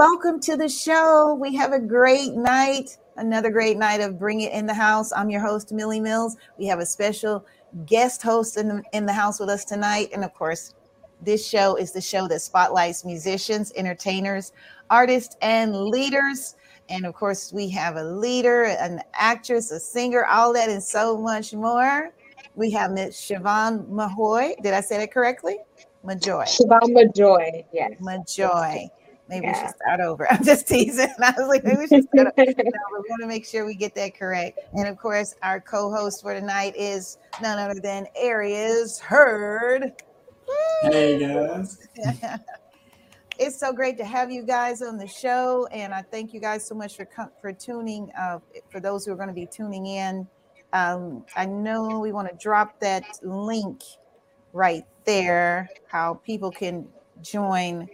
Welcome to the show. We have a great night, another great night of Bring It in the House. I'm your host, Millie Mills. We have a special guest host in the, in the house with us tonight. And of course, this show is the show that spotlights musicians, entertainers, artists, and leaders. And of course, we have a leader, an actress, a singer, all that, and so much more. We have Miss Siobhan Mahoy. Did I say that correctly? Majoy. Siobhan Majoy, yes. Majoy. Maybe yeah. we should start over. I'm just teasing. I was like, maybe we should start over. No, we want to make sure we get that correct. And of course, our co-host for tonight is none other than Arius Hurd. Hey guys. it's so great to have you guys on the show, and I thank you guys so much for for tuning. Uh, for those who are going to be tuning in, um, I know we want to drop that link right there. How people can join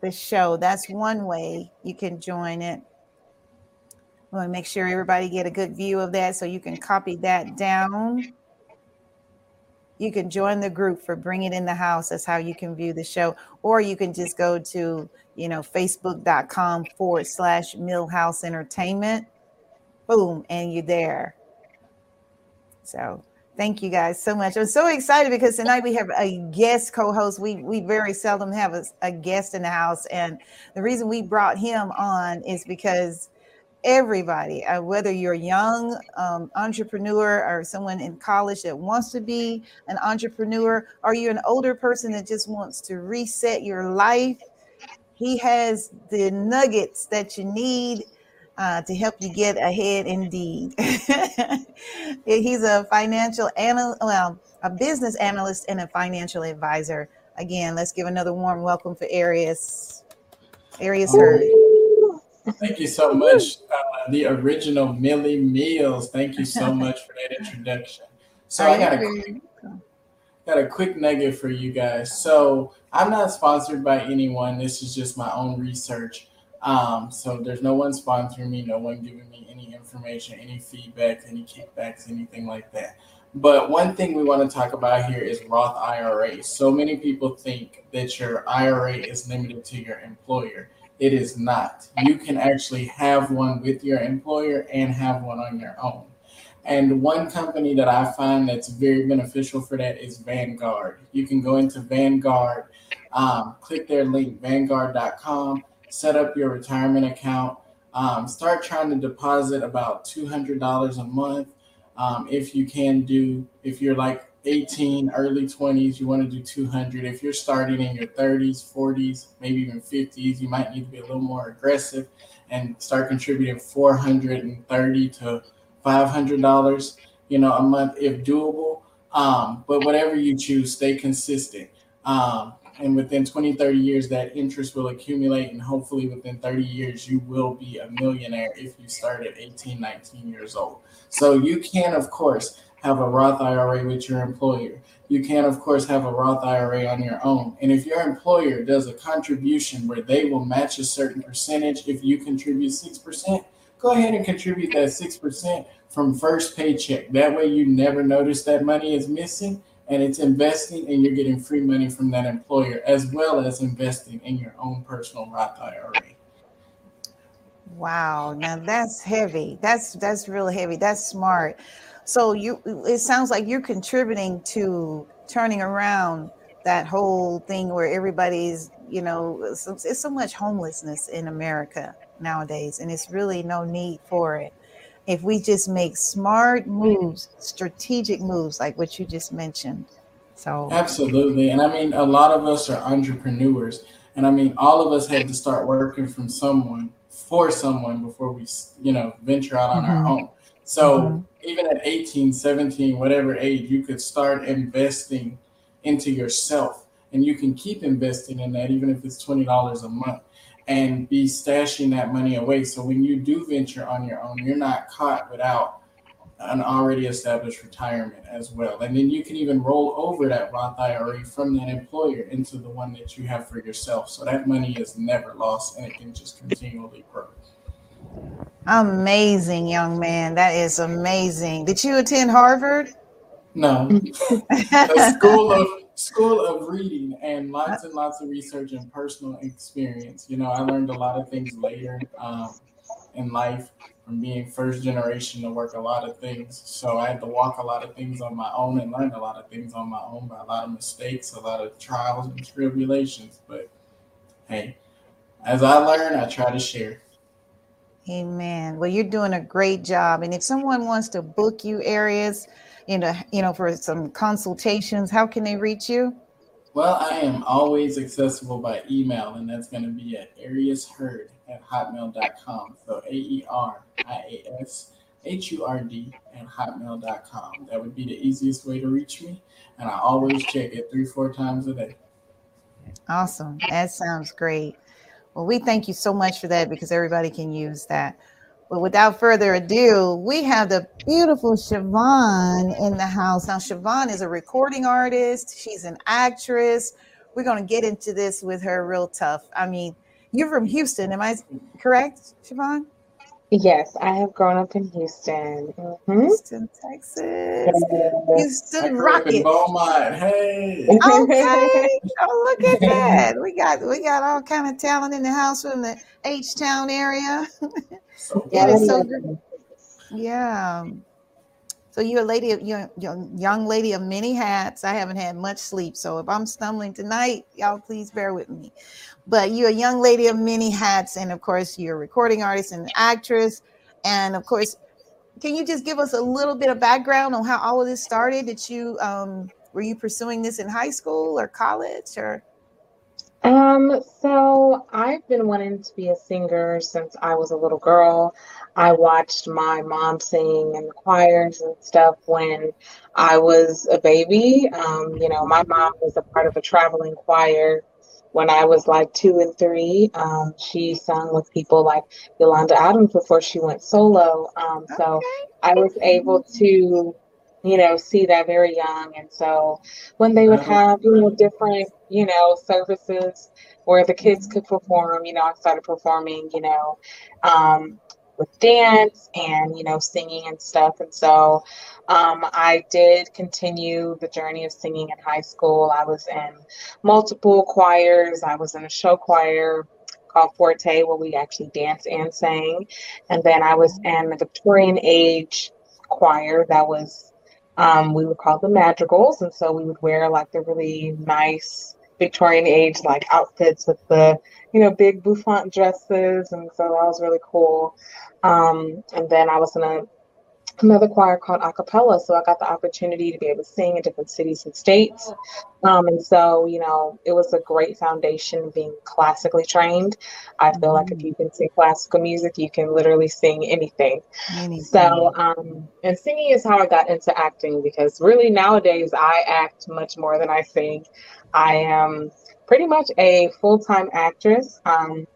the show. That's one way you can join it. We want to make sure everybody get a good view of that, so you can copy that down you can join the group for Bring It in the House. That's how you can view the show. Or you can just go to, you know, facebook.com forward slash Millhouse Entertainment. Boom, and you're there. So thank you guys so much. I'm so excited because tonight we have a guest co-host. We we very seldom have a, a guest in the house. And the reason we brought him on is because everybody, uh, whether you're a young um, entrepreneur or someone in college that wants to be an entrepreneur, or you're an older person that just wants to reset your life, he has the nuggets that you need uh, to help you get ahead indeed. He's a financial analyst, well, a business analyst and a financial advisor. Again, let's give another warm welcome for Arius. Arius Hurd. Thank you so much, uh, the original Millie Mills. Thank you so much for that introduction. So I got a quick, got a quick nugget for you guys. So I'm not sponsored by anyone. This is just my own research. Um, so there's no one sponsoring me, no one giving me any information, any feedback, any kickbacks, anything like that. But one thing we want to talk about here is Roth IRA. So many people think that your IRA is limited to your employer. It is not. You can actually have one with your employer and have one on your own. And one company that I find that's very beneficial for that is Vanguard. You can go into Vanguard, um, click their link, vanguard.com, set up your retirement account, um, start trying to deposit about $200 a month. Um, if you can do, if you're like 18, early 20s, you want to do 200. If you're starting in your 30s, 40s, maybe even 50s, you might need to be a little more aggressive and start contributing 430 to 500 dollars, you know, a month if doable. Um, but whatever you choose, stay consistent. Um, and within 20, 30 years, that interest will accumulate. And hopefully, within 30 years, you will be a millionaire if you start at 18, 19 years old. So, you can, of course, have a Roth IRA with your employer. You can, of course, have a Roth IRA on your own. And if your employer does a contribution where they will match a certain percentage, if you contribute 6%, go ahead and contribute that 6% from first paycheck. That way, you never notice that money is missing and it's investing and you're getting free money from that employer as well as investing in your own personal Roth IRA. Wow, now that's heavy. That's that's really heavy. That's smart. So you it sounds like you're contributing to turning around that whole thing where everybody's, you know, it's, it's so much homelessness in America nowadays, and it's really no need for it. If we just make smart moves, strategic moves, like what you just mentioned. So absolutely, and I mean, a lot of us are entrepreneurs, and I mean, all of us had to start working from someone for someone before we, you know, venture out on mm-hmm. our own. So mm-hmm. even at 18, 17, whatever age, you could start investing into yourself and you can keep investing in that even if it's $20 a month and be stashing that money away. So when you do venture on your own, you're not caught without an already established retirement as well. And then you can even roll over that Roth IRA from that employer into the one that you have for yourself. So that money is never lost and it can just continually grow. Amazing, young man. That is amazing. Did you attend Harvard? No. the school of School of Reading and lots and lots of research and personal experience. You know, I learned a lot of things later um, in life from being first generation to work a lot of things. So I had to walk a lot of things on my own and learn a lot of things on my own by a lot of mistakes, a lot of trials and tribulations. But hey, as I learn, I try to share. Amen. Well, you're doing a great job. And if someone wants to book you Arius, you know, you know, for some consultations, how can they reach you? Well, I am always accessible by email, and that's going to be at aeriashurd at hotmail.com. So A E R I A S H U R D at hotmail.com. That would be the easiest way to reach me. And I always check it three, four times a day. Awesome. That sounds great. Well, we thank you so much for that because everybody can use that. But without further ado, we have the beautiful Siobhan in the house. Now, Siobhan is a recording artist, she's an actress. We're going to get into this with her real tough. I mean, you're from Houston, am I correct, Siobhan? Yes, I have grown up in Houston. Mm-hmm. Houston, Texas. Houston Rockets. Beaumont. Hey. Okay. oh, look at that. We got we got all kind of talent in the house from the H Town area. So yeah, so good. Yeah. So you're a lady of you're, you're young lady of many hats. I haven't had much sleep, so if I'm stumbling tonight, y'all please bear with me. But you're a young lady of many hats, and of course, you're a recording artist and actress. And of course, can you just give us a little bit of background on how all of this started? Did you um, were you pursuing this in high school or college or? Um, so I've been wanting to be a singer since I was a little girl. I watched my mom sing in the choirs and stuff when I was a baby. Um, you know, my mom was a part of a traveling choir when I was like two and three. Um, she sung with people like Yolanda Adams before she went solo. Um, so I was able to you know, see that very young. And so when they would have, you know, different, you know, services where the kids could perform, you know, I started performing, you know, um, with dance and, you know, singing and stuff. And so um, I did continue the journey of singing in high school. I was in multiple choirs, I was in a show choir called Forte where we actually danced and sang. And then I was in the Victorian age choir that was um, we would call the madrigals, and so we would wear like the really nice Victorian age like outfits with the you know big bouffant dresses, and so that was really cool. Um, and then I was in a another choir called Acapella. So I got the opportunity to be able to sing in different cities and states. Um, and so, you know, it was a great foundation being classically trained. I feel like if you can sing classical music, you can literally sing anything. anything. So, um, and singing is how I got into acting because really nowadays I act much more than I sing. I am pretty much a full time actress. Um,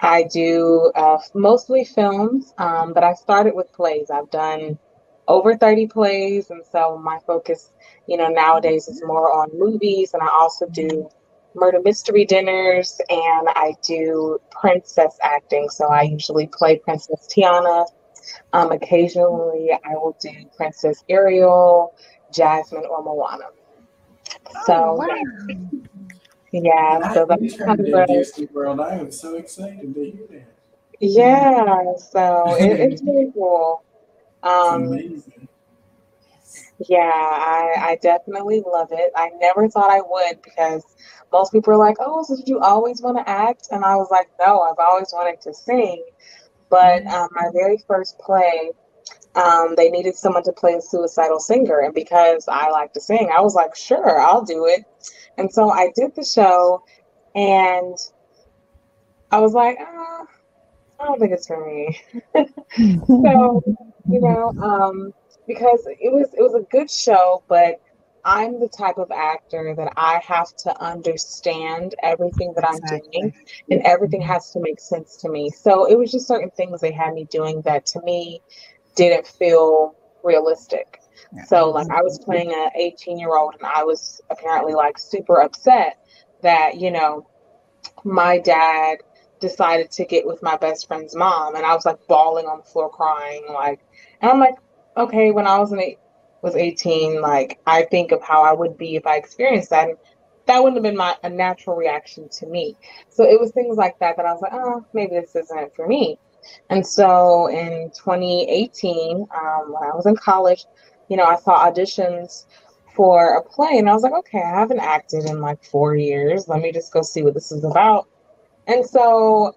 I do uh, mostly films, um, but I started with plays. I've done over 30 plays, and so my focus, you know, nowadays is more on movies, and I also do murder mystery dinners, and I do princess acting. So I usually play Princess Tiana. Um, occasionally, I will do Princess Ariel, Jasmine, or Moana. So, oh, wow. Yeah, so that's kind of the Disney World. I am so excited to hear that. Yeah, so it, it's really cool. Um. Yeah, I, I definitely love it. I never thought I would because most people are like, "Oh, so did you always want to act?" And I was like, "No, I've always wanted to sing." But mm-hmm. um, my very first play, um, they needed someone to play a suicidal singer, and because I like to sing, I was like, "Sure, I'll do it." And so I did the show and I was like, oh, I don't think it's for me. so, you know, um, because it was it was a good show, but I'm the type of actor that I have to understand everything that I'm doing and everything has to make sense to me. So it was just certain things they had me doing that to me didn't feel realistic. So like I was playing a 18 year old and I was apparently like super upset that, you know, my dad decided to get with my best friend's mom and I was like bawling on the floor crying like and I'm like, okay, when I was an was 18, like I think of how I would be if I experienced that. And that wouldn't have been my a natural reaction to me. So it was things like that that I was like, oh, maybe this isn't for me. And so in 2018, um, when I was in college, you know, I saw auditions for a play, and I was like, okay, I haven't acted in like four years. Let me just go see what this is about. And so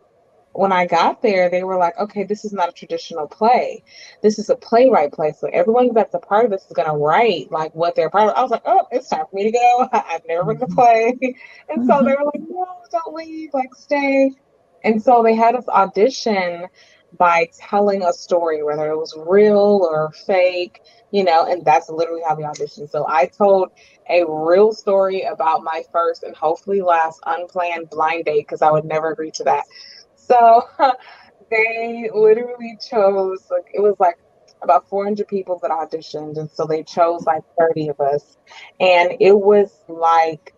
when I got there, they were like, okay, this is not a traditional play. This is a playwright play. So everyone that's a part of this is going to write like what they're part of. I was like, oh, it's time for me to go. I've never written a mm-hmm. play. And so they were like, no, don't leave, like stay. And so they had us audition by telling a story, whether it was real or fake, you know, and that's literally how we auditioned. So I told a real story about my first and hopefully last unplanned blind date because I would never agree to that. So they literally chose like it was like about 400 people that auditioned and so they chose like 30 of us. And it was like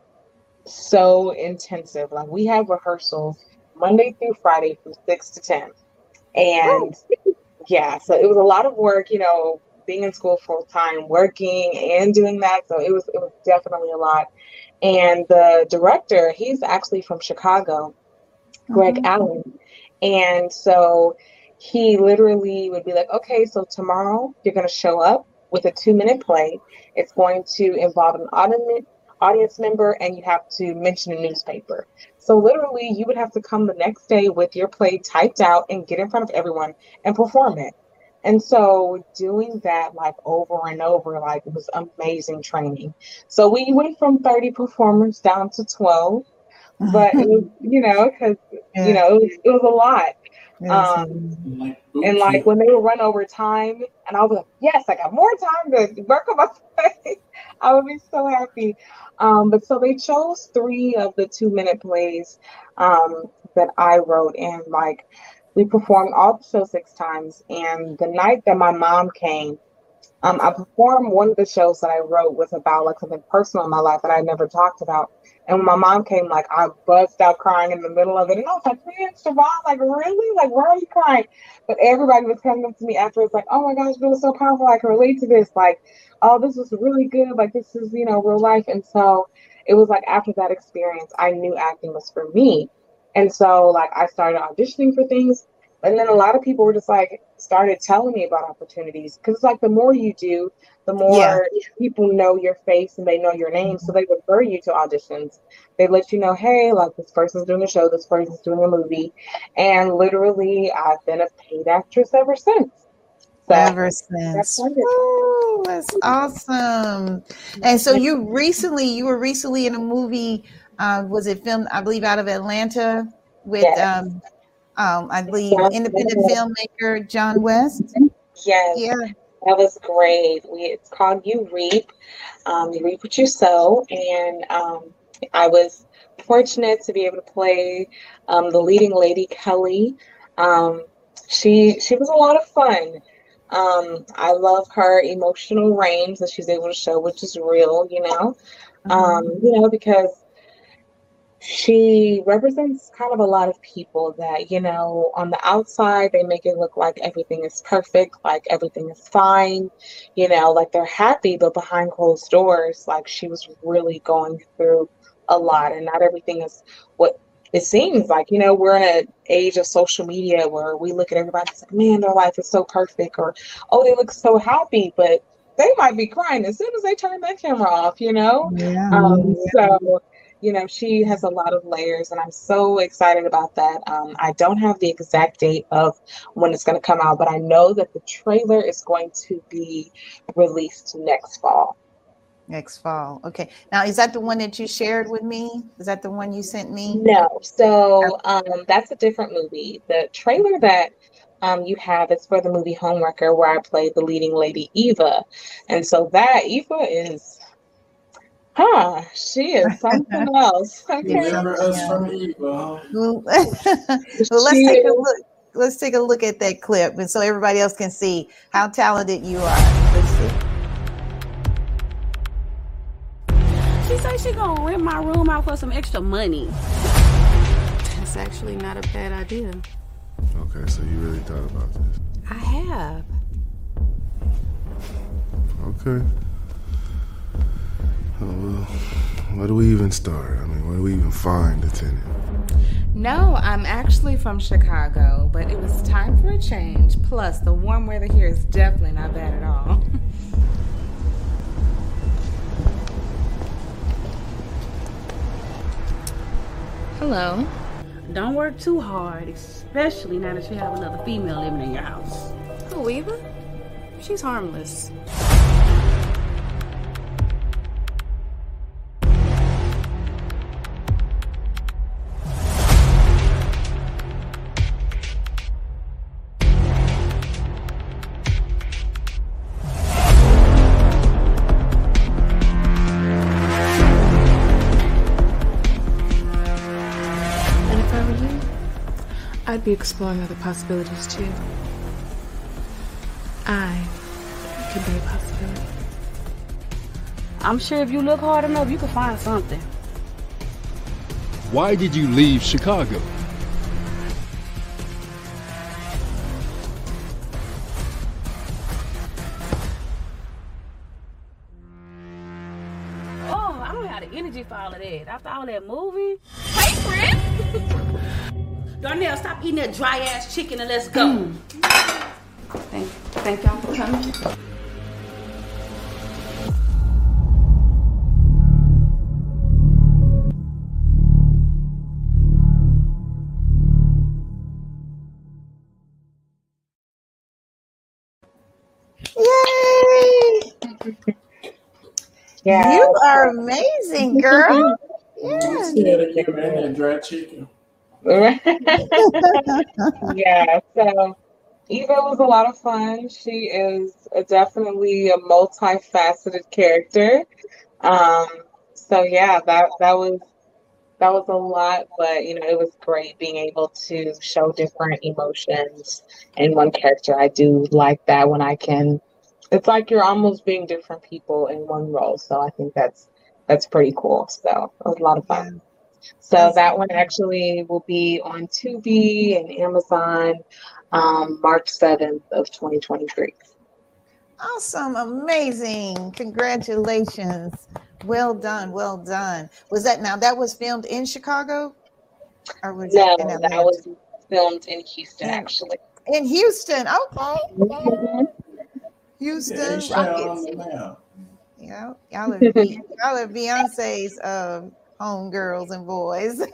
so intensive. Like we have rehearsals monday through friday from 6 to 10 and yeah so it was a lot of work you know being in school full time working and doing that so it was it was definitely a lot and the director he's actually from chicago Greg mm-hmm. Allen. And so he literally would be like, okay, so tomorrow you're going to show up with a two minute play. It's going to involve an audience member and you have to mention a newspaper. So literally, you would have to come the next day with your play typed out and get in front of everyone and perform it. And so doing that like over and over, like it was amazing training. So we went from 30 performers down to 12 but it was, you know, because yeah. you know, it was, it was a lot. Um, and like when they would run over time, and I was like, yes, I got more time to work on my play. I would be so happy. Um, but so they chose three of the two minute plays um, that I wrote, and like we performed all the show six times. And the night that my mom came, um, I performed one of the shows that I wrote was about like something personal in my life that I never talked about. And when my mom came, like I bust out crying in the middle of it. And I was like, man, Siobhan, like really? Like, why are you crying? But everybody was coming up to me afterwards, like, oh my gosh, it was so powerful. I can relate to this. Like, oh, this was really good. Like, this is, you know, real life. And so it was like after that experience, I knew acting was for me. And so like I started auditioning for things. And then a lot of people were just like started telling me about opportunities because it's like the more you do, the more yeah. people know your face and they know your name. So they refer you to auditions. They let you know, hey, like this person's doing a show, this person's doing a movie. And literally, I've been a paid actress ever since. So ever since. That's, Ooh, that's awesome. And so you recently, you were recently in a movie, uh, was it filmed, I believe, out of Atlanta with, yes. um, um, I believe, independent filmmaker John West? Yes. Yeah. That was great. We, it's called You Reap. Um, you reap what you sow. And um, I was fortunate to be able to play um, the leading lady, Kelly. Um, she she was a lot of fun. Um, I love her emotional range that she's able to show, which is real, you know. Um, mm-hmm. you know, because she represents kind of a lot of people that, you know, on the outside, they make it look like everything is perfect, like everything is fine, you know, like they're happy, but behind closed doors, like she was really going through a lot, and not everything is what it seems like. You know, we're in an age of social media where we look at everybody and say, man, their life is so perfect, or oh, they look so happy, but they might be crying as soon as they turn that camera off, you know? Yeah. Um, so you know, she has a lot of layers, and I'm so excited about that. Um, I don't have the exact date of when it's going to come out, but I know that the trailer is going to be released next fall. Next fall. Okay. Now, is that the one that you shared with me? Is that the one you sent me? No. So um, that's a different movie. The trailer that um, you have is for the movie Homewrecker, where I play the leading lady Eva. And so that Eva is Huh, she is something else. Okay. Deliver us from evil. well, let's she take is. a look. Let's take a look at that clip, and so everybody else can see how talented you are. Let's see. She said she gonna rent my room out for some extra money. That's actually not a bad idea. Okay, so you really thought about this? I have. Okay. Oh, well, where do we even start? I mean, where do we even find a tenant? No, I'm actually from Chicago, but it was time for a change. Plus, the warm weather here is definitely not bad at all. Hello. Don't work too hard, especially now that you have another female living in your house. Who, Eva? She's harmless. I'd be exploring other possibilities too. I could be a possibility. I'm sure if you look hard enough, you can find something. Why did you leave Chicago? Oh, I don't have the energy for all of that. After all that movie. Hey, friend! Darnell, stop eating that dry ass chicken and let's go. Mm. Thank, thank y'all for coming. Yay! Yeah. You are amazing, girl. Yes. Yeah, to you man, that dry chicken. yeah, so Eva was a lot of fun. She is a, definitely a multifaceted character. Um, so yeah, that that was that was a lot, but you know, it was great being able to show different emotions in one character. I do like that when I can. It's like you're almost being different people in one role. So I think that's that's pretty cool. So it was a lot of fun. So that one actually will be on Tubi and Amazon um, March 7th of 2023. Awesome, amazing. Congratulations. Well done, well done. Was that now that was filmed in Chicago? Or was No, in that was filmed in Houston Yeah. actually. in Houston. Okay. Mhm. Houston Yeah, they shot on Rockets. Yeah, y'all are, Be- y'all are Beyonce's uh, home girls and boys.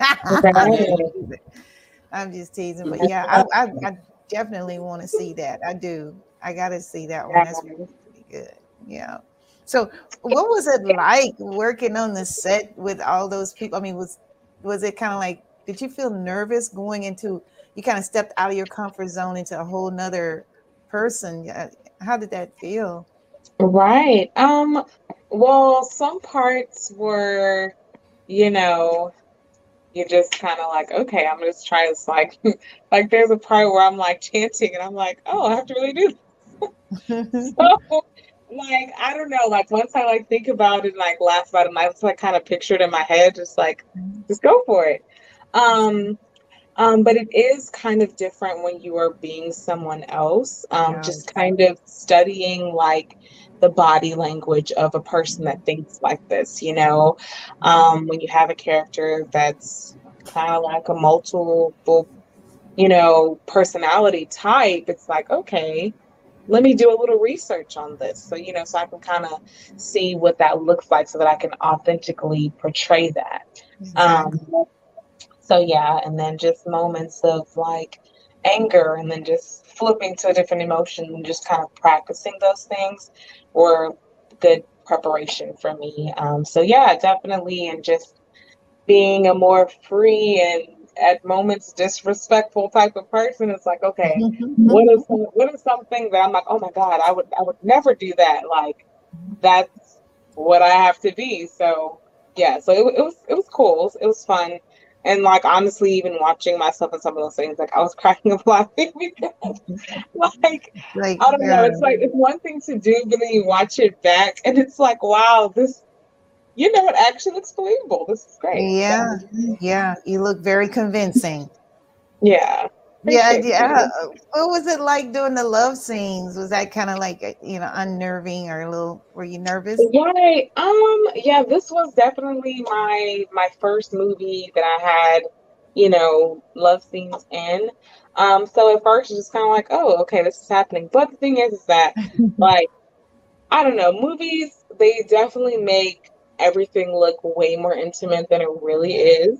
I'm just teasing, but yeah, I, I, I definitely want to see that. I do. I got to see that one. That's pretty good. Yeah. So, what was it like working on the set with all those people? I mean, was was it kind of like? Did you feel nervous going into? You kind of stepped out of your comfort zone into a whole nother person. Yeah, How did that feel? Right. Um, well, some parts were, you know, you're just kind of like, okay, I'm just trying to like, like there's a part where I'm like chanting and I'm like, oh, I have to really do this. So, like, I don't know, like once I like think about it and like laugh about it, and I just like kind of picture it in my head, just like, just go for it. Um, um, but it is kind of different when you are being someone else. Um, just kind of studying like the body language of a person that thinks like this, you know. Um, when you have a character that's kind of like a multiple, you know, personality type, it's like, okay, let me do a little research on this. So, you know, so I can kind of see what that looks like so that I can authentically portray that. Um, so yeah, and then just moments of like anger and then just flipping to a different emotion and just kind of practicing those things were good preparation for me. Um, so yeah, definitely, and just being a more free and at moments disrespectful type of person, it's like, okay, what is what is something that I'm like, oh my god, I would I would never do that. Like that's what I have to be. So yeah, so it, it was it was cool. It was, it was fun. And like honestly, even watching myself in some of those things, like I was cracking up laughing because like like, I don't know, it's like it's one thing to do, but then you watch it back and it's like, wow, this you know it actually looks believable. This is great. Yeah, yeah, you look very convincing. Yeah. Yeah, yeah. What was it like doing the love scenes? Was that kind of like uh, you know unnerving or a little? Were you nervous? Right. Um. Yeah. This was definitely my my first movie that I had, you know, love scenes in. Um. So at first, it's just kind of like, oh, okay, this is happening. But the thing is, is that like, I don't know, movies they definitely make everything look way more intimate than it really is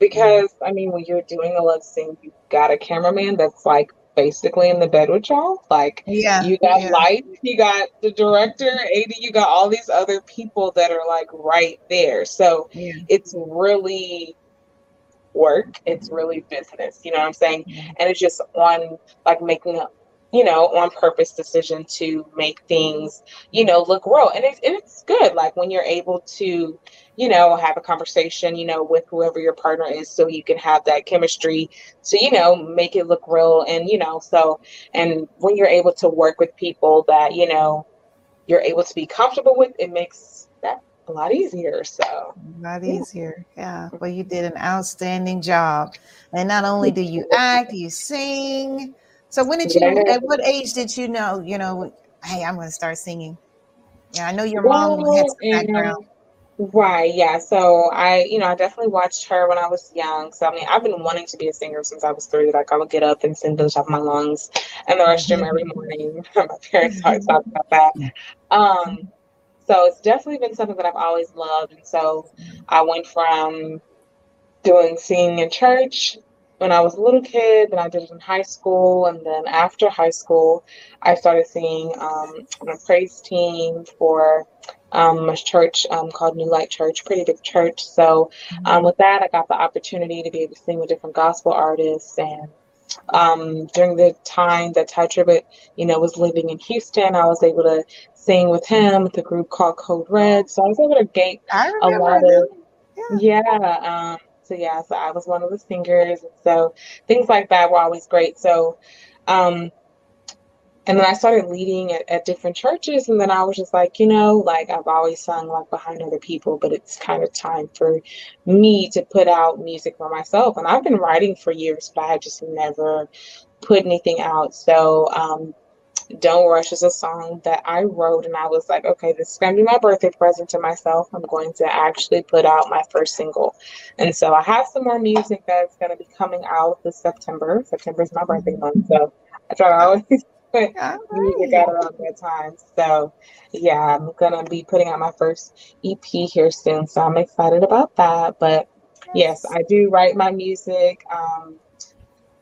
because I mean, when you're doing a love scene, you got a cameraman that's like basically in the bed with y'all. Like, yeah, you got yeah. lights, you got the director, AD, you got all these other people that are like right there. So yeah. it's really work. It's really business. You know what I'm saying? And it's just on like making a you know, on purpose decision to make things, you know, look real. And it's, it's good. Like when you're able to, you know, have a conversation, you know, with whoever your partner is so you can have that chemistry to, you know, make it look real. And, you know, so, and when you're able to work with people that, you know, you're able to be comfortable with, it makes that a lot easier. So, a lot easier. Yeah. Well, you did an outstanding job. And not only do you act, you sing. So when did you? Yeah. At what age did you know? You know, hey, I'm going to start singing. Yeah, I know your mom well, had some background. Right. Yeah. So I, you know, I definitely watched her when I was young. So I mean, I've been wanting to be a singer since I was three. Like I would get up and sing to the top of my lungs in the restroom every morning. my parents always talk about that. Um, so it's definitely been something that I've always loved. And so I went from doing singing in church when I was a little kid, then I did it in high school, and then after high school, I started singing um, on a praise team for um, a church um, called New Light Church, pretty big church. So um, with that, I got the opportunity to be able to sing with different gospel artists. And um, during the time that Tye Tribbett, you know, was living in Houston, I was able to sing with him with a group called Code Red. So I was able to gain a lot of yeah. yeah um, so yeah, so I was one of the singers, and so things like that were always great. So, um, and then I started leading at, at different churches, and then I was just like, you know, like I've always sung like behind other people, but it's kind of time for me to put out music for myself. And I've been writing for years, but I just never put anything out. So um, don't Rush is a song that I wrote, and I was like, okay, this is going to be my birthday present to myself. I'm going to actually put out my first single. And so I have some more music that's going to be coming out this September. September is my birthday month. So I try to always put music out around that time. So yeah, I'm going to be putting out my first EP here soon. So I'm excited about that. But yes, I do write my music. Um,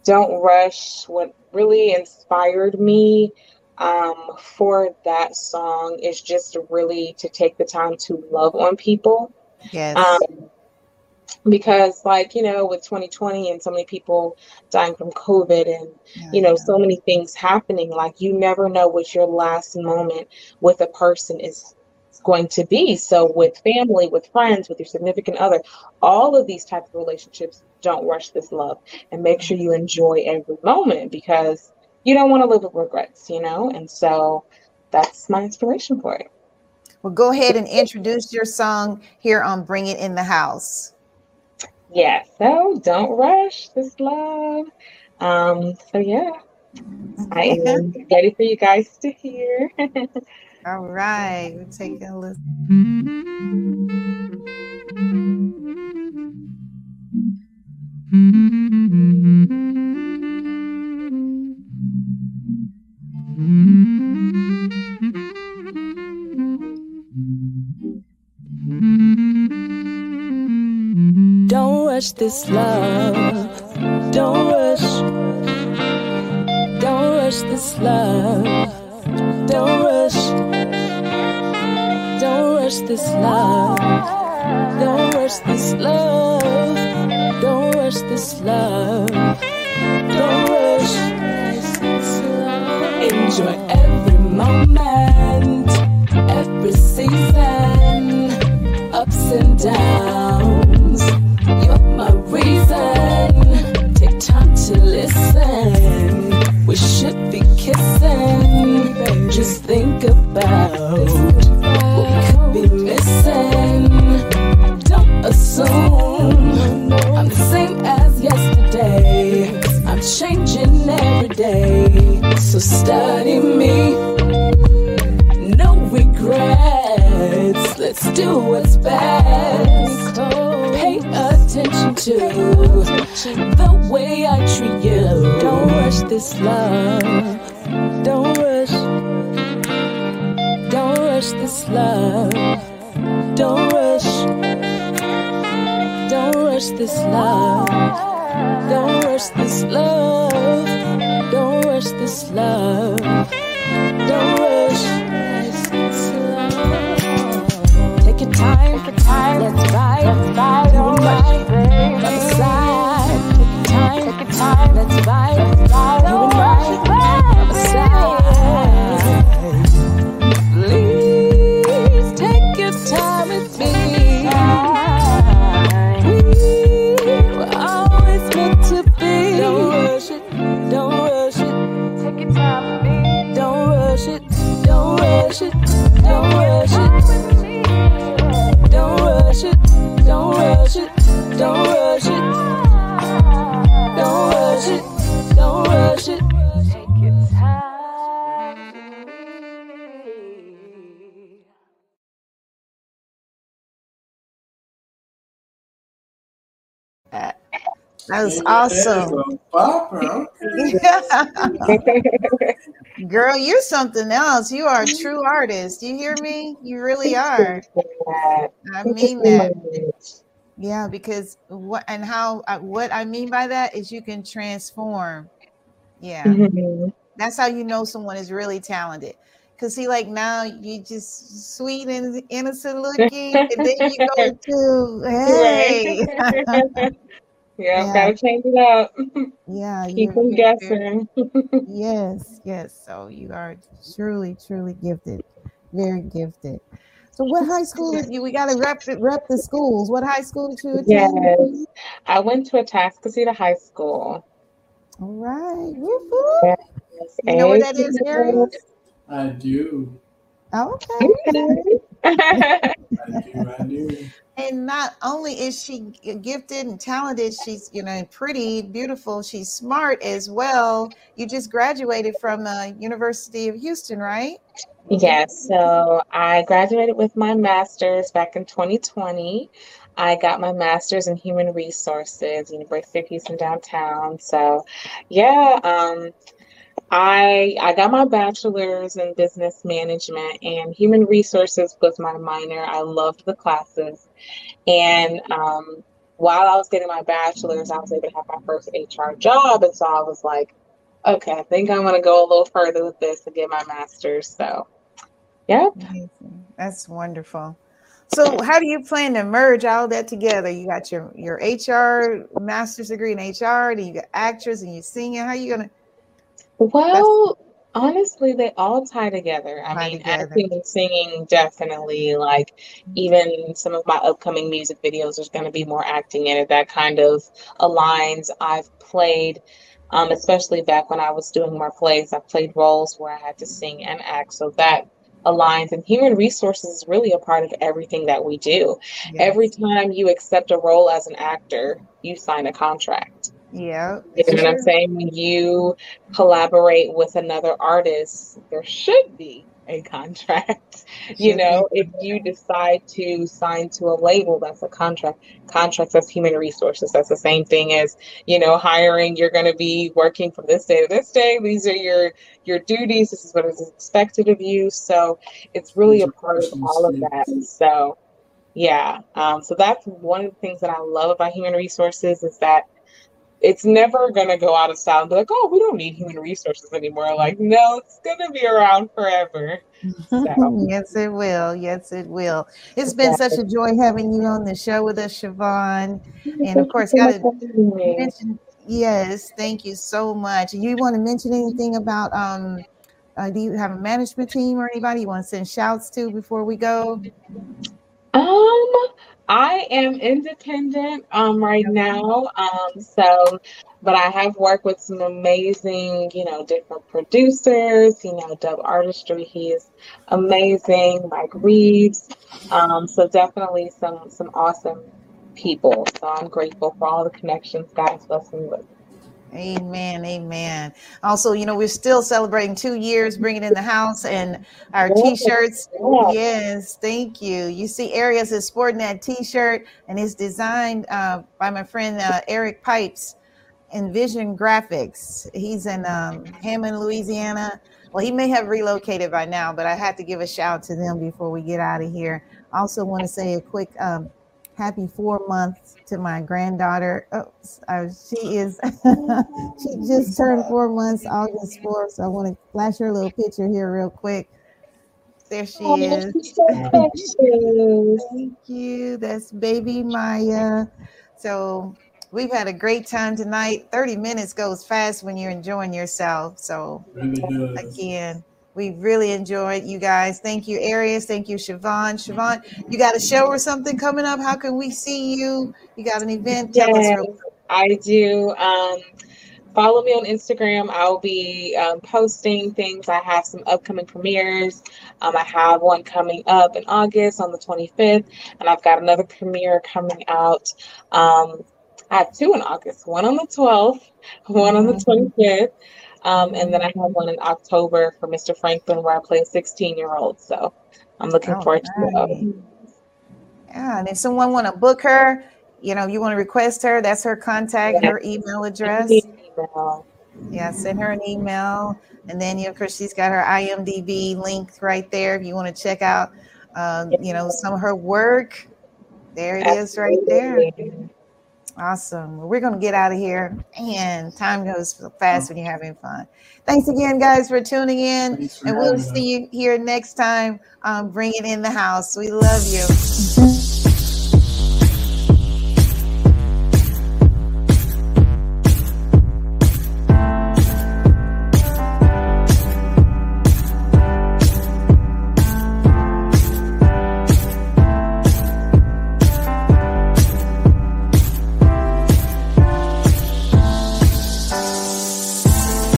don't rush what really inspired me um, for that song is just really to take the time to love on people. Yes. Um, because like you know with 2020 and so many people dying from covid and yeah, you know yeah. so many things happening like you never know what your last moment with a person is going to be so with family with friends with your significant other all of these types of relationships don't rush this love and make sure you enjoy every moment because you don't want to live with regrets, you know? And so that's my inspiration for it. Well, go ahead and introduce your song here on Bring It in the House. Yeah, so don't rush this love. Um, so yeah, I am ready for you guys to hear. All right, we're taking a listen. Don't rush this love. Don't rush. Don't rush this love. Don't rush. Don't rush this love. Don't rush this love. Don't rush this love. Enjoy every moment, every season, ups and downs. You're my reason. Take time to listen. We should be kissing. Just think about So study me. No regrets. Let's do what's best. Pay attention to the way I treat you. Don't rush this love. Don't rush. Don't rush this love. Don't rush. Don't rush this love. Don't rush this love. Don't rush this love. Don't rush this love. Take your time. Your time. Let's ride. Let's ride. Don't rush. Take your time. Take your time. Let's ride. Let's ride. Don't rush. Was Yeah, awesome. that. Okay. Girl, you're something else. You are a true artist. You hear me? You really are. I mean that. Yeah, because what and how uh, what I mean by that is you can transform. Yeah, Mhm. that's how you know someone is really talented. Cause see, like now you just sweet and innocent looking, and then you go to hey. yeah, Yeah. gotta change it up. yeah, Keep you're, them you're, you're guessing. yes, yes. So you are truly, truly gifted, very gifted. So what high school did you? We got to rep rep the schools. What high school did you attend? Yes, I went to Atascocita High School. All right. Whoop, whoop. Yes, You know where that is, Gary? I do. Oh, Okay. Okay. I do. I do. And not only is she gifted and talented, she's you know pretty, beautiful. She's smart as well. You just graduated from uh, University of Houston, right? Yes, so I graduated with my master's back in 2020. I got my master's in human resources, University of Houston downtown. So, yeah, um, I I got my bachelor's in business management and human resources was my minor. I loved the classes. And um, while I was getting my bachelor's, I was able to have my first HR job. And so I was like, okay, I think I'm going to go a little further with this and get my master's. So, yeah. Amazing. That's wonderful. So, how do you plan to merge all that together? You got your your HR master's degree in HR, and you got actress and you're singing. How are you gonna Well, honestly, they all tie together. I tie mean, together? acting and singing definitely, like even some of my upcoming music videos, there's going to be more acting in it. That kind of aligns. I've played, um, especially back when I was doing more plays, I played roles where I had to sing and act. So that aligns. And human resources is really a part of everything that we do. Every time you accept a role as an actor, you sign a contract. Yeah, You know what I'm saying? When you collaborate with another artist, there should be a contract. You Should be. know, if you decide to sign to a label, that's a contract. Contracts as human resources. That's the same thing as, you know, hiring. You're going to be working from this day to this day. These are your your duties. This is what is expected of you. So it's really a part of all of that. So yeah. Um, so that's one of the things that I love about human resources is that it's never going to go out of style and be like, oh, we don't need human resources anymore. Like, no, it's going to be around forever. So, yes, it will. Yes, it will. It's been such a joy having you on the show with us, Siobhan. And of course, got to for having me. mention. Yes, thank you so much. You want to mention anything about? Um, uh, do you have a management team or anybody you want to send shouts to before we go? Um, I am independent um right now. Um, so but I have worked with some amazing, you know, different producers, you know, Dub Artistry, he is amazing, Mike Reeves. Um, so definitely some some awesome people. So I'm grateful for all the connections God has blessed me with. Amen. Amen. Also, you know, we're still celebrating two years bringing in the house and our t-shirts. Yes, thank you. You see, Arias is sporting that t-shirt and it's designed uh, by my friend uh, Eric Pipes Envision Graphics. He's in um, Hammond, Louisiana. Well, he may have relocated by now, but I had to give a shout to them before we get out of here. Also want to say a quick um, happy four months to my granddaughter. Oh, uh, she is, she just turned four months, August 4th. So I want to flash her little picture here real quick. There she oh, is. So Thank you. That's baby Maya. So we've had a great time tonight. 30 minutes goes fast when you're enjoying yourself. So again, we really enjoyed you guys. Thank you, Arius. Thank you, Siobhan. Siobhan, you got a show or something coming up? How can we see you? You got an event? Tell yes, I do. Um, follow me on Instagram. I'll be um, posting things. I have some upcoming premieres. Um, I have one coming up in August on the 25th, and I've got another premiere coming out. Um, I have two in August, one on the 12th, one on the 25th. Um, and then I have one in October for Mr. Franklin where I play a 16 year old. So I'm looking All forward right. to it. Yeah, and if someone want to book her, you know, you want to request her, that's her contact, yeah. her email address. Email. Yeah, send her an email. And then, you know, of course, she's got her IMDb link right there if you want to check out, um, you know, some of her work. There it Absolutely. is right there. Awesome. we're going to get out of here. And time goes fast when you're having fun. Thanks again, guys, for tuning in. For and we'll see you here next time. Um, bring it in the house. We love you.